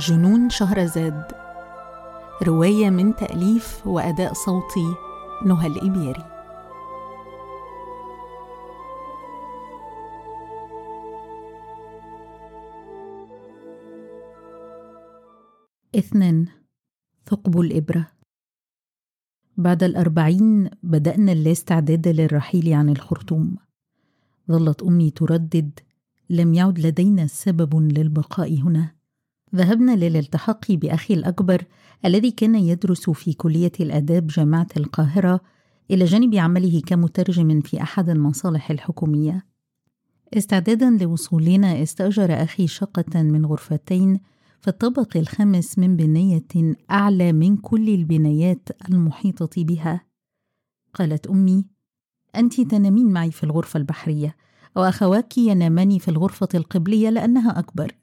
جنون شهرزاد رواية من تأليف وأداء صوتي نهى الإبياري اثنان ثقب الإبرة. بعد الأربعين بدأنا الاستعداد للرحيل عن الخرطوم. ظلت أمي تردد لم يعد لدينا سبب للبقاء هنا. ذهبنا للالتحاق بأخي الأكبر الذي كان يدرس في كلية الآداب جامعة القاهرة إلى جانب عمله كمترجم في أحد المصالح الحكومية. استعدادا لوصولنا استأجر أخي شقة من غرفتين في الطابق الخامس من بنايه أعلى من كل البنايات المحيطة بها. قالت أمي أنت تنامين معي في الغرفة البحرية واخواك ينامان في الغرفة القبلية لأنها أكبر.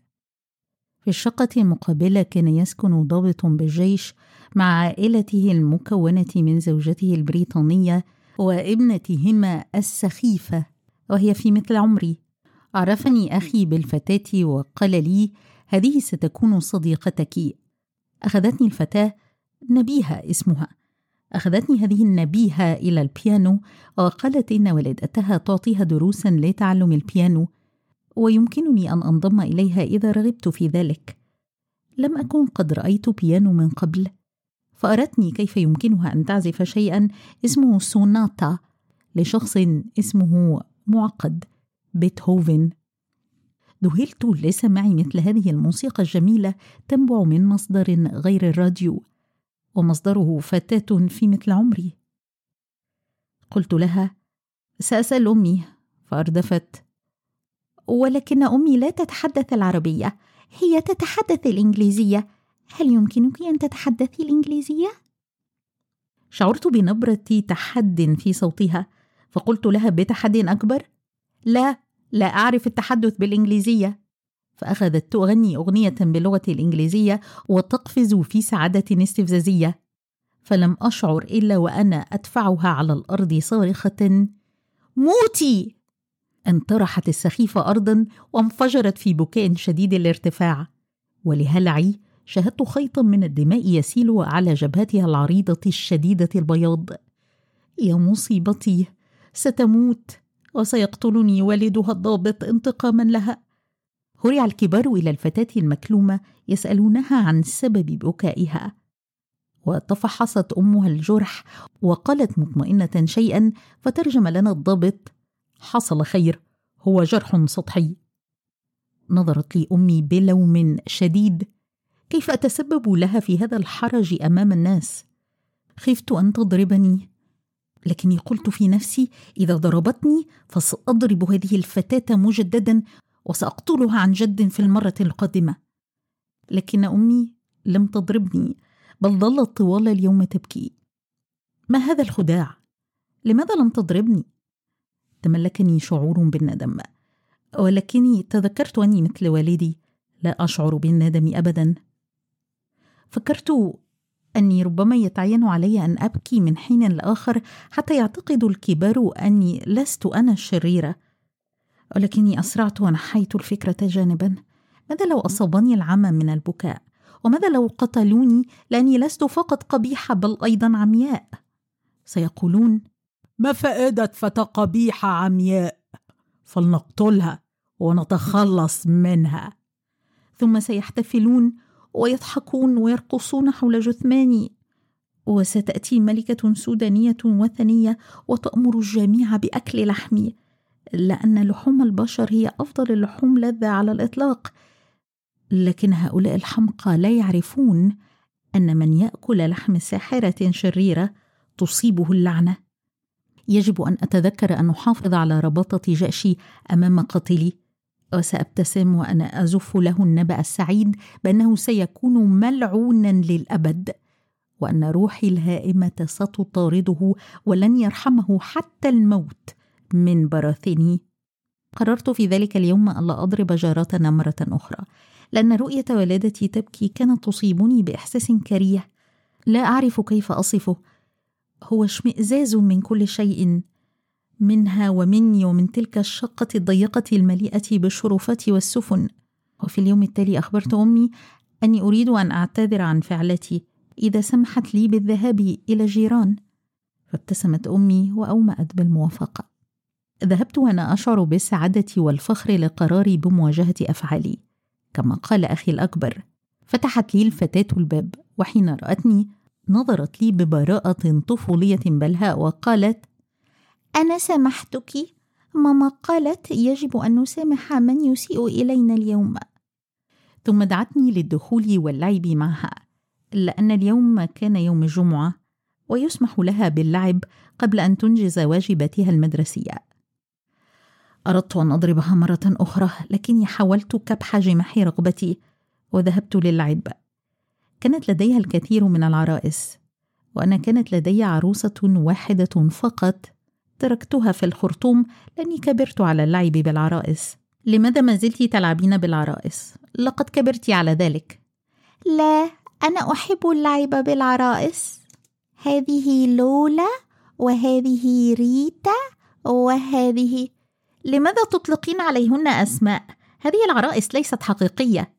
في الشقة المقابلة كان يسكن ضابط بالجيش مع عائلته المكونة من زوجته البريطانية وابنتهما السخيفة وهي في مثل عمري. عرفني أخي بالفتاة وقال لي هذه ستكون صديقتك. أخذتني الفتاة نبيهة اسمها. أخذتني هذه النبيهة إلى البيانو وقالت إن والدتها تعطيها دروسا لتعلم البيانو. ويمكنني أن أنضم إليها إذا رغبت في ذلك. لم أكن قد رأيت بيانو من قبل فارتني كيف يمكنها أن تعزف شيئا اسمه سوناتا لشخص اسمه معقد بيتهوفن. ذهلت لسماع مثل هذه الموسيقى الجميلة تنبع من مصدر غير الراديو ومصدره فتاة في مثل عمري. قلت لها سأسأل أمي. فأردفت ولكن أمي لا تتحدث العربية هي تتحدث الإنجليزية. هل يمكنك أن تتحدثي الإنجليزية؟ شعرت بنبرة تحد في صوتها فقلت لها بتحد أكبر لا لا أعرف التحدث بالإنجليزية. فأخذت تغني أغنية باللغة الإنجليزية وتقفز في سعادة استفزازية. فلم أشعر إلا وأنا أدفعها على الأرض صارخة موتي! انطرحت السخيفة أرضا وانفجرت في بكاء شديد الارتفاع. ولهلعي شاهدت خيطا من الدماء يسيل على جبهتها العريضة الشديدة البياض. يا مصيبتي ستموت وسيقتلني والدها الضابط انتقاما لها. هرع الكبار إلى الفتاة المكلومة يسألونها عن سبب بكائها. وتفحصت أمها الجرح وقالت مطمئنة شيئا فترجم لنا الضابط حصل خير هو جرح سطحي. نظرت لي أمي بلوم شديد. كيف أتسبب لها في هذا الحرج أمام الناس؟ خفت أن تضربني. لكني قلت في نفسي إذا ضربتني فسأضرب هذه الفتاة مجددا وسأقتلها عن جد في المرة القادمة. لكن أمي لم تضربني بل ظلت طوال اليوم تبكي. ما هذا الخداع؟ لماذا لم تضربني؟ تملكني شعور بالندم. ولكني تذكرت أني مثل والدي. لا أشعر بالندم ابدا. فكرت أني ربما يتعين علي أن أبكي من حين لآخر حتى يعتقد الكبار أني لست أنا الشريرة. ولكني أسرعت ونحيت الفكرة جانبا. ماذا لو أصابني العمى من البكاء؟ وماذا لو قتلوني لأني لست فقط قبيحة بل أيضا عمياء؟ سيقولون ما فائدة فتى قبيحة عمياء؟ فلنقتلها ونتخلص منها. ثم سيحتفلون ويضحكون ويرقصون حول جثماني. وستأتي ملكة سودانية وثنية وتأمر الجميع بأكل لحمي لأن لحوم البشر هي أفضل اللحوم لذة على الإطلاق. لكن هؤلاء الحمقى لا يعرفون أن من يأكل لحم ساحرة شريرة تصيبه اللعنة. يجب أن أتذكر أن أحافظ على رباطة جأشي أمام قاتلي. وسأبتسم وأنا أزف له النبأ السعيد بأنه سيكون ملعونا للأبد وأن روحي الهائمة ستطارده ولن يرحمه حتى الموت من براثني. قررت في ذلك اليوم الا أضرب جارتنا مرة أخرى لأن رؤية والدتي تبكي كانت تصيبني بإحساس كريه. لا أعرف كيف أصفه هو اشمئزاز من كل شيء منها ومني ومن تلك الشقة الضيقة المليئة بالشرفات والسفن. وفي اليوم التالي أخبرت أمي أني أريد أن أعتذر عن فعلتي إذا سمحت لي بالذهاب إلى الجيران فابتسمت أمي وأومأت بالموافقة. ذهبت وأنا أشعر بالسعادة والفخر لقراري بمواجهة أفعالي. كما قال أخي الأكبر فتحت لي الفتاة الباب وحين رأتني نظرت لي ببراءة طفولية بلهاء وقالت أنا سامحتك ماما قالت يجب أن نسامح من يسيء إلينا اليوم. ثم دعتني للدخول واللعب معها إلا أن اليوم كان يوم الجمعة ويسمح لها باللعب قبل أن تنجز واجباتها المدرسية. أردت أن أضربها مرة أخرى لكني حاولت كبح جماح رغبتي وذهبت للعب. كانت لديها الكثير من العرائس وأنا كانت لدي عروسة واحدة فقط تركتها في الخرطوم لأني كبرت على اللعب بالعرائس لماذا ما زلت تلعبين بالعرائس؟ لقد كبرت على ذلك لا أنا أحب اللعب بالعرائس هذه لولا وهذه ريتا وهذه لماذا تطلقين عليهن أسماء؟ هذه العرائس ليست حقيقية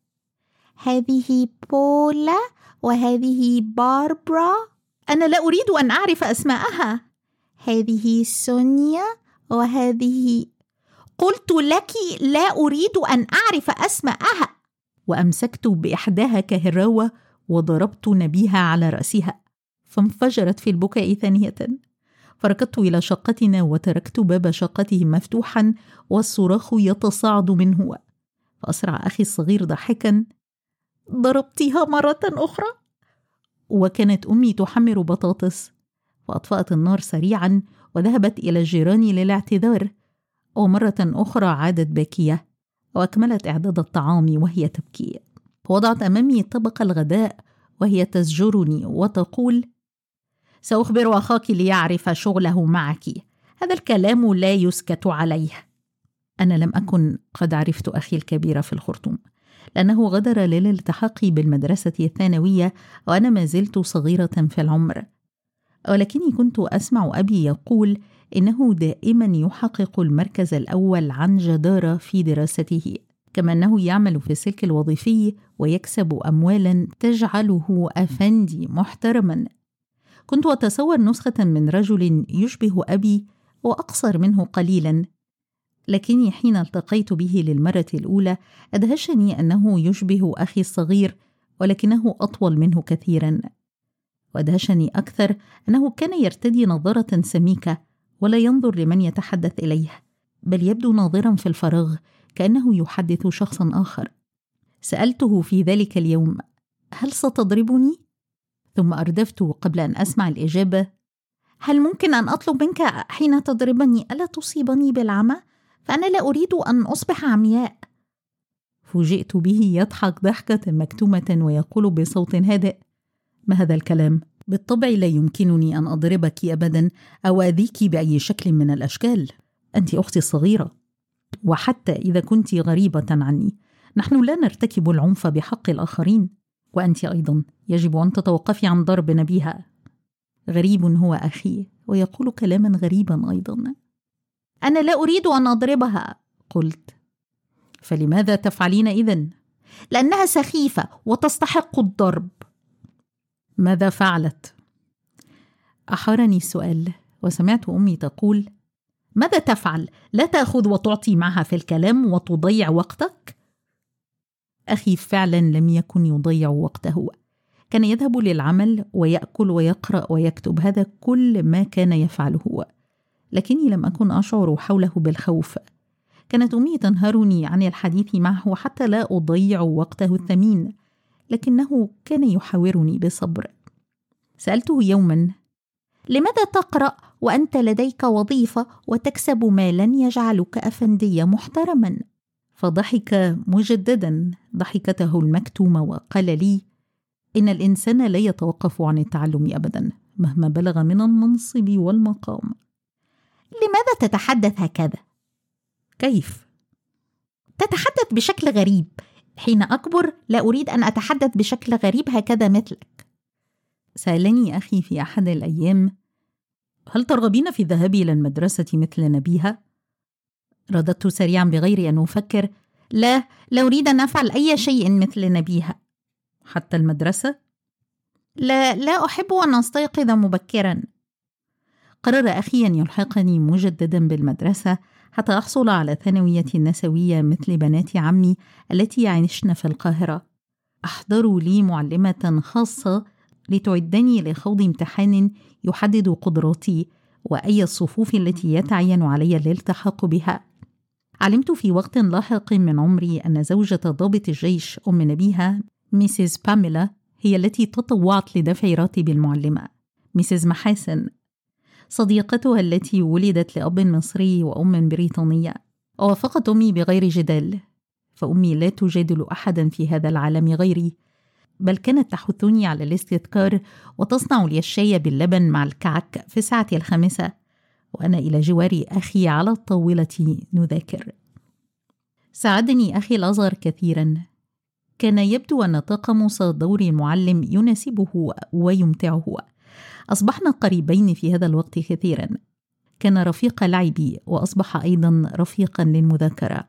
هذه بولا وهذه باربرا. أنا لا أريد أن أعرف أسماءها. هذه سونيا وهذه. قلت لك لا أريد أن أعرف أسماءها. وأمسكت بإحداها كهراوة وضربت نبيها على رأسها. فانفجرت في البكاء ثانية. فركضت إلى شقتنا وتركت باب شقته مفتوحا والصراخ يتصاعد منه. فأسرع أخي الصغير ضاحكا ضربتها مرة أخرى؟ وكانت أمي تحمر بطاطس وأطفأت النار سريعا وذهبت إلى الجيران للاعتذار. ومرة أخرى عادت باكية وأكملت إعداد الطعام وهي تبكي. وضعت أمامي طبق الغداء وهي تزجرني وتقول سأخبر أخاك ليعرف شغله معك. هذا الكلام لا يسكت عليه. أنا لم أكن قد عرفت أخي الكبير في الخرطوم. لأنه غدر للالتحاق بالمدرسة الثانوية وأنا ما زلت صغيرة في العمر. ولكني كنت أسمع أبي يقول إنه دائما يحقق المركز الأول عن جدارة في دراسته كما أنه يعمل في السلك الوظيفي ويكسب أموالا تجعله أفندي محترما. كنت أتصور نسخة من رجل يشبه أبي وأقصر منه قليلا. لكني حين التقيت به للمرة الأولى أدهشني أنه يشبه أخي الصغير ولكنه أطول منه كثيرا وأدهشني أكثر أنه كان يرتدي نظارة سميكة ولا ينظر لمن يتحدث إليه بل يبدو ناظرا في الفراغ كأنه يحدث شخصا آخر سألته في ذلك اليوم هل ستضربني؟ ثم أردفت قبل أن أسمع الإجابة هل ممكن أن أطلب منك حين تضربني ألا تصيبني بالعمى؟ فأنا لا أريد أن أصبح عمياء. فوجئت به يضحك ضحكة مكتومة ويقول بصوت هادئ ما هذا الكلام؟ بالطبع لا يمكنني أن أضربك أبدا أو أذيك بأي شكل من الأشكال. أنت أختي الصغيرة. وحتى إذا كنت غريبة عني نحن لا نرتكب العنف بحق الآخرين. وأنت أيضا يجب أن تتوقفي عن ضرب نبيها. غريب هو أخي ويقول كلاما غريبا أيضا. أنا لا أريد أن أضربها قلت فلماذا تفعلين إذن؟ لأنها سخيفة وتستحق الضرب ماذا فعلت؟ أحارني السؤال وسمعت أمي تقول ماذا تفعل؟ لا تأخذ وتعطي معها في الكلام وتضيع وقتك؟ أخي فعلا لم يكن يضيع وقته كان يذهب للعمل ويأكل ويقرأ ويكتب هذا كل ما كان يفعله لكني لم أكن أشعر حوله بالخوف. كانت أمي تنهرني عن الحديث معه حتى لا أضيع وقته الثمين لكنه كان يحاورني بصبر سألته يوما لماذا تقرأ وأنت لديك وظيفة وتكسب مالا يجعلك أفندي محترما؟ فضحك مجددا ضحكته المكتومة وقال لي إن الإنسان لا يتوقف عن التعلم أبدا مهما بلغ من المنصب والمقام. لماذا تتحدث هكذا؟ كيف؟ تتحدث بشكل غريب حين أكبر لا أريد أن أتحدث بشكل غريب هكذا مثلك سألني أخي في أحد الأيام هل ترغبين في الذهاب إلى المدرسة مثل نبيها؟ رددت سريعا بغير أن أفكر لا لا أريد أن أفعل أي شيء مثل نبيها حتى المدرسة؟ لا لا أحب أن أستيقظ مبكرا قرر أخي أن يلحقني مجددا بالمدرسة حتى أحصل على ثانوية نسوية مثل بنات عمي التي يعيشن في القاهرة. أحضروا لي معلمة خاصة لتعدني لخوض امتحان يحدد قدراتي وأي الصفوف التي يتعين علي الالتحاق بها. علمت في وقت لاحق من عمري أن زوجة ضابط الجيش أم نبيها ميسيس باميلا هي التي تطوعت لدفع راتب المعلمة. ميسيس محاسن صديقتها التي ولدت لأب مصري وأم بريطانية. وافقت أمي بغير جدال فأمي لا تجادل أحدا في هذا العالم غيري بل كانت تحثني على الاستذكار وتصنع لي الشاي باللبن مع الكعك في الساعة الخامسة وأنا إلى جوار أخي على الطاولة نذاكر. ساعدني أخي الأصغر كثيرا. كان يبدو أن تقمص دور المعلم يناسبه ويمتعه. أصبحنا قريبين في هذا الوقت كثيرا. كان رفيق لعبي وأصبح أيضا رفيقا للمذاكرة.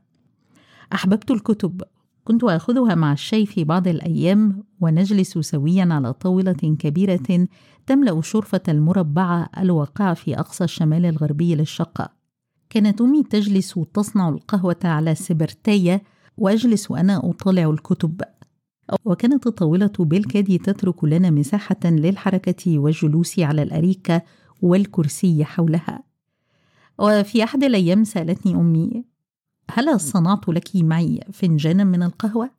أحببت الكتب. كنت آخذها مع الشاي في بعض الأيام ونجلس سويا على طاولة كبيرة تملأ شرفة المربعة الواقعة في أقصى الشمال الغربي للشقة. كانت أمي تجلس تصنع القهوة على سبرتاية وأجلس وأنا أطالع الكتب. وكانت الطاولة بالكاد تترك لنا مساحة للحركة والجلوس على الأريكة والكرسي حولها. وفي أحد الأيام سألتني أمي هل صنعت لك معي فنجانا من القهوة؟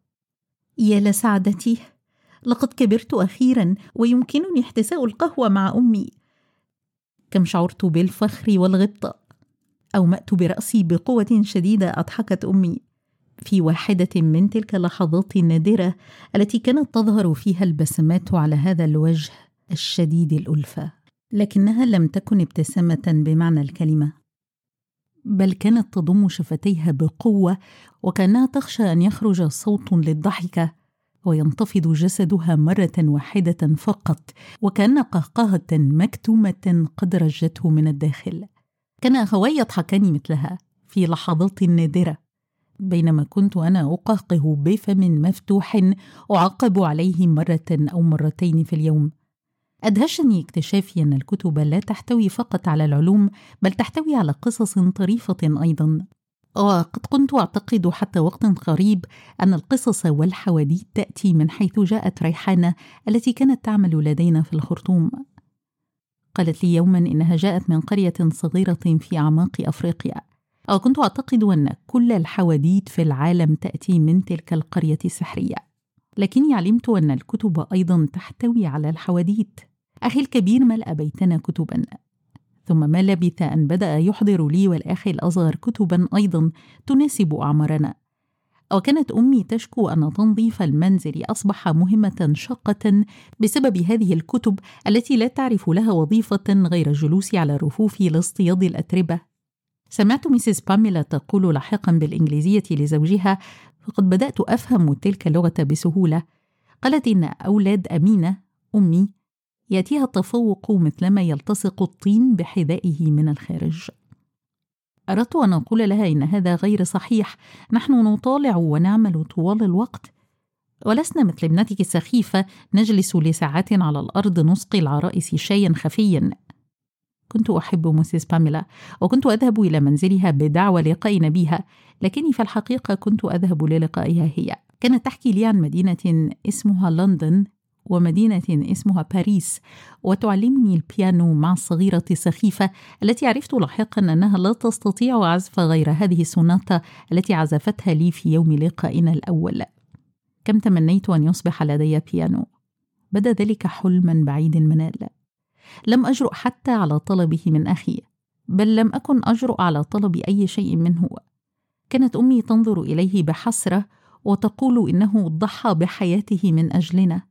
يا لسعادتي لقد كبرت أخيرا ويمكنني احتساء القهوة مع أمي. كم شعرت بالفخر والغبطة أومأت برأسي بقوة شديدة أضحكت أمي. في واحدة من تلك اللحظات النادرة التي كانت تظهر فيها البسمات على هذا الوجه الشديد الألفة لكنها لم تكن ابتسامة بمعنى الكلمة بل كانت تضم شفتيها بقوة وكأنها تخشى أن يخرج صوت للضحكة وينتفض جسدها مرة واحدة فقط وكأن قهقهة مكتومة قد رجته من الداخل. كان أخواي يضحكان مثلها في لحظات نادرة. بينما كنت أنا أقهقه بفم مفتوح أعقب عليه مرة أو مرتين في اليوم. أدهشني اكتشافي أن الكتب لا تحتوي فقط على العلوم بل تحتوي على قصص طريفة أيضا. وقد كنت أعتقد حتى وقت قريب أن القصص والحواديت تأتي من حيث جاءت ريحانة التي كانت تعمل لدينا في الخرطوم. قالت لي يوما إنها جاءت من قرية صغيرة في أعماق أفريقيا. وكنت أعتقد أن كل الحواديت في العالم تأتي من تلك القرية السحرية. لكني علمت أن الكتب أيضا تحتوي على الحواديت. أخي الكبير ملأ بيتنا كتبا؟ ثم ما لبث أن بدأ يحضر لي والأخ الأصغر كتبا أيضا تناسب أعمارنا. وكانت أمي تشكو أن تنظيف المنزل أصبح مهمة شاقة بسبب هذه الكتب التي لا تعرف لها وظيفة غير الجلوس على الرفوف لاصطياد الأتربة. سمعت ميسيس باميلا تقول لاحقا بالإنجليزية لزوجها فقد بدأت أفهم تلك اللغة بسهولة. قالت إن أولاد أمينة أمي يأتيها التفوق مثلما يلتصق الطين بحذائه من الخارج. أردت أن أقول لها إن هذا غير صحيح. نحن نطالع ونعمل طوال الوقت. ولسنا مثل ابنتك السخيفة نجلس لساعات على الأرض نسقي العرائس شايا خفيا. كنت أحب مسيس باميلا وكنت أذهب إلى منزلها بدعوى لقائنا بها لكني في الحقيقة كنت أذهب للقائها هي. كانت تحكي لي عن مدينة اسمها لندن ومدينة اسمها باريس وتعلمني البيانو مع الصغيرة السخيفة التي عرفت لاحقا أنها لا تستطيع عزف غير هذه السوناتا التي عزفتها لي في يوم لقائنا الأول. كم تمنيت أن يصبح لدي بيانو؟ بدأ ذلك حلما بعيد المنال. لم أجرؤ حتى على طلبه من أخي بل لم أكن أجرؤ على طلب أي شيء منه كانت أمي تنظر إليه بحسرة وتقول إنه ضحى بحياته من أجلنا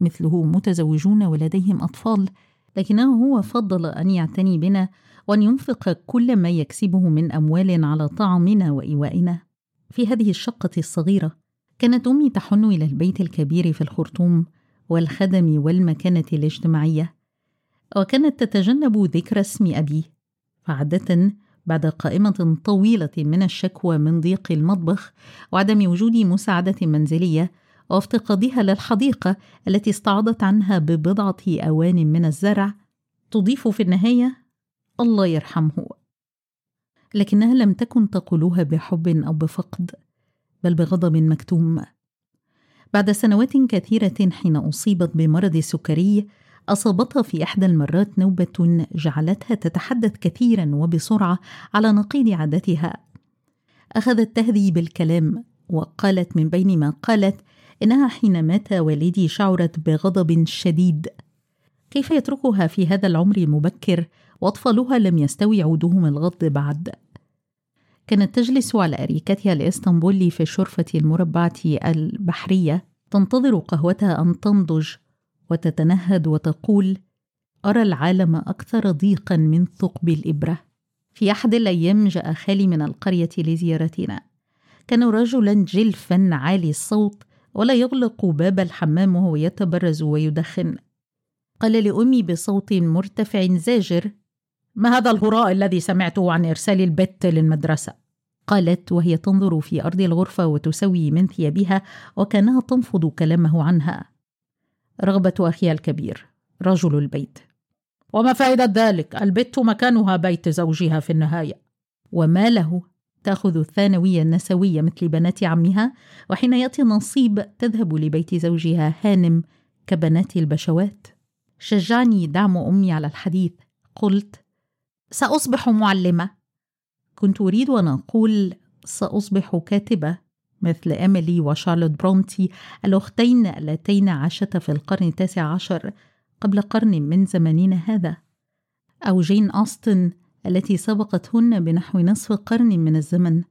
مثله متزوجون ولديهم أطفال لكنه هو فضل أن يعتني بنا وأن ينفق كل ما يكسبه من أموال على طعامنا وإيوائنا. في هذه الشقة الصغيرة كانت أمي تحن إلى البيت الكبير في الخرطوم والخدم والمكانة الاجتماعية. وكانت تتجنب ذكر اسم أبي فعادة بعد قائمة طويلة من الشكوى من ضيق المطبخ وعدم وجود مساعدة منزلية وافتقادها للحديقة التي استعاضت عنها ببضعة أوان من الزرع تضيف في النهاية الله يرحمه لكنها لم تكن تقولها بحب أو بفقد بل بغضب مكتوم. بعد سنوات كثيرة حين أصيبت بمرض السكري أصابتها في إحدى المرات نوبة جعلتها تتحدث كثيرا وبسرعة على نقيض عادتها. أخذت تهذي بالكلام وقالت من بين ما قالت إنها حين مات والدي شعرت بغضب شديد. كيف يتركها في هذا العمر المبكر وأطفالها لم يستوي عودهم الغض بعد. كانت تجلس على أريكتها الإسطنبولي في الشرفة المربعة البحرية تنتظر قهوتها أن تنضج. وتتنهد وتقول أرى العالم أكثر ضيقا من ثقب الإبرة. في أحد الأيام جاء خالي من القرية لزيارتنا. كان رجلا جلفا عالي الصوت ولا يغلق باب الحمام وهو يتبرز ويدخن. قال لأمي بصوت مرتفع زاجر ما هذا الهراء الذي سمعته عن إرسال البت للمدرسة؟ قالت وهي تنظر في أرض الغرفة وتسوي من ثيابها وكانها تنفض كلامه عنها. رغبة أخيها الكبير رجل البيت. وما فائدة ذلك؟ البت مكانها بيت زوجها في النهاية. وما له؟ تأخذ الثانوية النسوية مثل بنات عمها وحين يأتي النصيب تذهب لبيت زوجها هانم كبنات البشوات. شجعني دعم أمي على الحديث. قلت سأصبح معلمة. كنت أريد أن أقول سأصبح كاتبة. مثل إيميلي وشارلوت برونتي الأختين اللتين عاشتا في القرن التاسع عشر قبل قرن من زماننا هذا. أو جين أوستن التي سبقتهن بنحو نصف قرن من الزمن.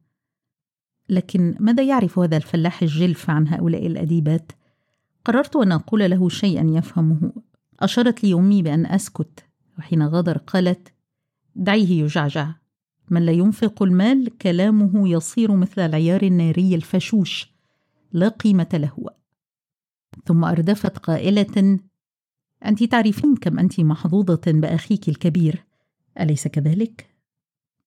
لكن ماذا يعرف هذا الفلاح الجلف عن هؤلاء الأديبات؟ قررت أن أقول له شيئا يفهمه. أشارت لي أمي بأن أسكت وحين غادر قالت دعيه يجعجع. من لا ينفق المال كلامه يصير مثل العيار الناري الفشوش لا قيمة له ثم أردفت قائلة أنت تعرفين كم أنت محظوظة بأخيك الكبير أليس كذلك؟